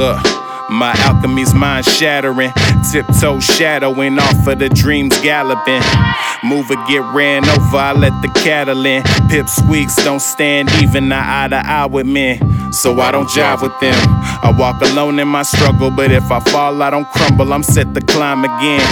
Look. My alchemy's mind shattering, tiptoe shadowing off of the dreams galloping. Move or get ran over, I let the cattle in. Pip squeaks don't stand even eye to eye with men, so I don't jive with them. I walk alone in my struggle, but if I fall, I don't crumble. I'm set to climb again.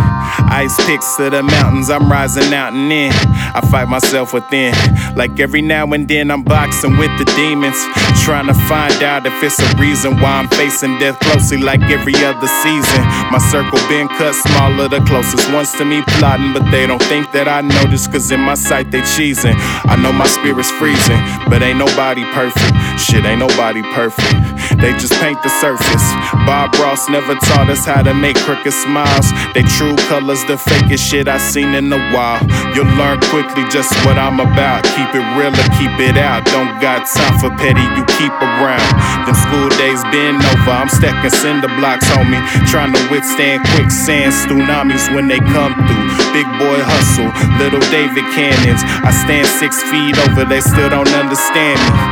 Ice picks to the mountains, I'm rising out and in. I fight myself within, like every now and then I'm boxing with the demons, trying to find out if it's a reason why I'm facing death closely like every other season. My circle been cut smaller, the closest ones to me plotting, but they don't think that I notice, cause in my sight they cheesing. I know my spirit's freezing, but ain't nobody perfect. Shit, ain't nobody perfect. They just paint the surface. Bob Ross never taught us how to make crooked smiles. They true colors, the fakest shit I seen in a while. You'll learn quickly just what I'm about. Keep it real or keep it out. Don't got time for petty, you keep around. Them school days been over, I'm stacking cinder blocks, homie. Trying to withstand quicksand tsunamis when they come through. Big boy hustle, little David cannons. I stand six feet over, they still don't understand me.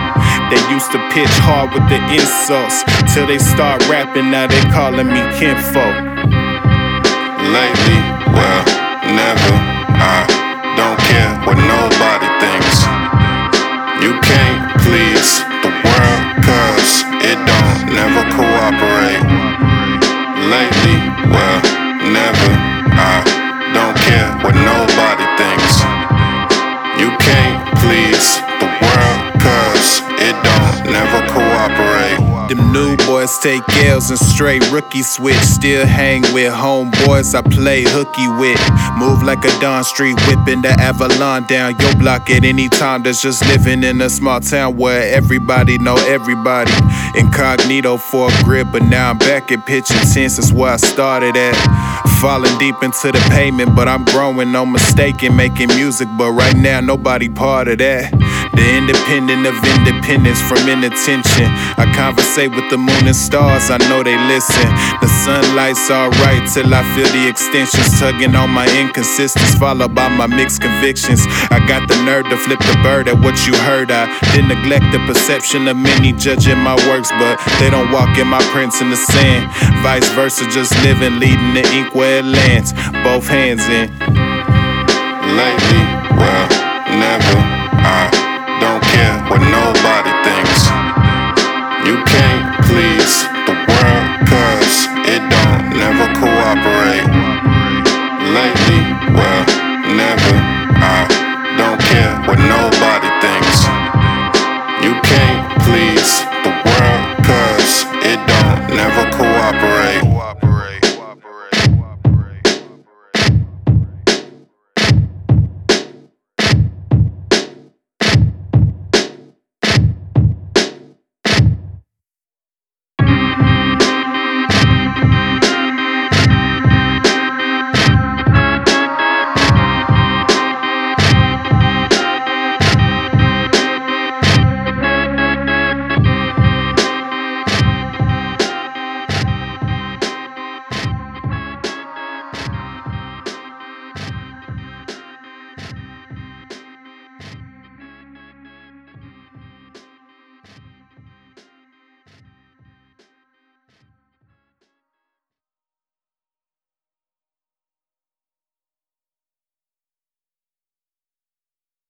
They used to pitch hard with the insults till they start rapping. Now they calling me kinfolk. Lately, well, never. I don't care what nobody thinks. You can't please the world, cause it don't never cooperate. Lately, well, new boys take L's and straight rookie switch. Still hang with homeboys I play hooky with. Move like a Don Street, whipping the Avalon down your block at any time. That's just living in a small town where everybody know everybody. Incognito for a grip, but now I'm back at pitching tense. That's where I started at. Falling deep into the pavement, but I'm growing, no mistaking, making music. But right now, nobody part of that. The independent of independence from inattention. I conversate with the moon and stars, I know they listen. The sunlight's alright till I feel the extensions tugging on my inconsistencies, followed by my mixed convictions. I got the nerve to flip the bird at what you heard. I didn't neglect the perception of many judging my works, but they don't walk in my prints in the sand. Vice versa, just living, leading the ink where it lands. Both hands in. Lately, well, never. I don't care what nobody thinks. You can't please the world, cause it don't never cooperate. Lately,